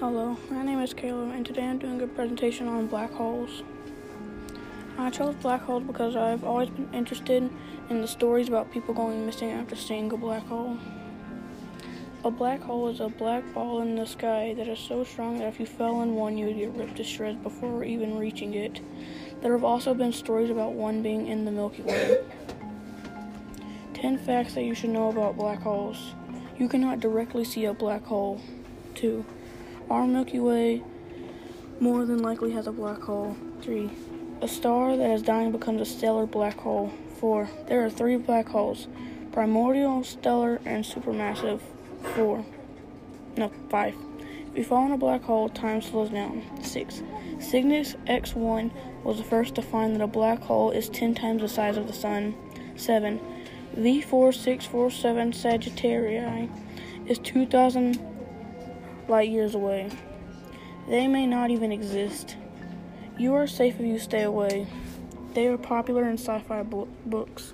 Hello, my name is Caleb, and today I'm doing a presentation on black holes. I chose black holes because I've always been interested in the stories about people going missing after seeing a black hole. A black hole is a black ball in the sky that is so strong that if you fell in one, you would get ripped to shreds before even reaching it. There have also been stories about one being in the Milky Way. 10 facts that you should know about black holes. You cannot directly see a black hole. 2. Our Milky Way more than likely has a black hole. 3. A star that is dying becomes a stellar black hole. 4. There are three black holes primordial, stellar, and supermassive. 4. No, 5. If you fall in a black hole, time slows down. 6. Cygnus X1 was the first to find that a black hole is 10 times the size of the Sun. 7. V4647 Sagittarii is 2,000 light years away. They may not even exist. You are safe if you stay away. They are popular in sci fi books.